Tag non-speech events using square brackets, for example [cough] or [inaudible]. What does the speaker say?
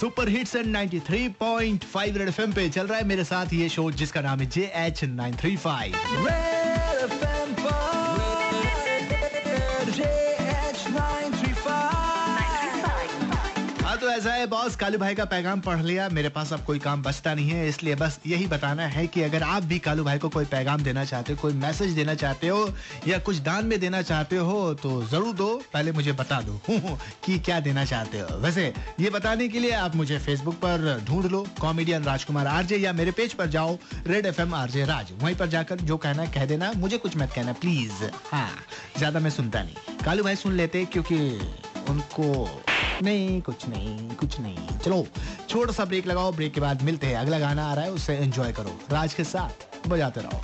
Super hits and 93.5 red FM पे चल रहा है मेरे साथ ये शो जिसका नाम है J H nine three five ऐसा है बॉस कालू भाई का पैगाम पढ़ लिया, मेरे पास अब कोई काम बचता नहीं है, इसलिए बस यही बताना है कि अगर आप भी कालू भाई को कोई पैगाम देना चाहते हो, कोई मैसेज देना चाहते हो, या कुछ दान में देना चाहते हो तो ज़रूर दो, पहले मुझे बता दो [laughs] कि क्या देना चाहते हो। वैसे, ये बताने के लिए आप मुझे फेसबुक पर ढूंढ लो कॉमेडियन राजकुमार आरजे या मेरे पेज पर जाओ red F M RJ Raj वहीं पर जाकर जो कहना कह देना, मुझे कुछ मत कहना प्लीज़ हाँ ज़्यादा मैं सुनता नहीं। कालू भाई सुन लेते, क्योंकि उनको, नहीं, कुछ नहीं कुछ नहीं, चलो, छोटा सा ब्रेक लगाओ ब्रेक के बाद मिलते हैं, अगला गाना आ रहा है, उसे एंजॉय करो, राज के साथ बजाते रहो।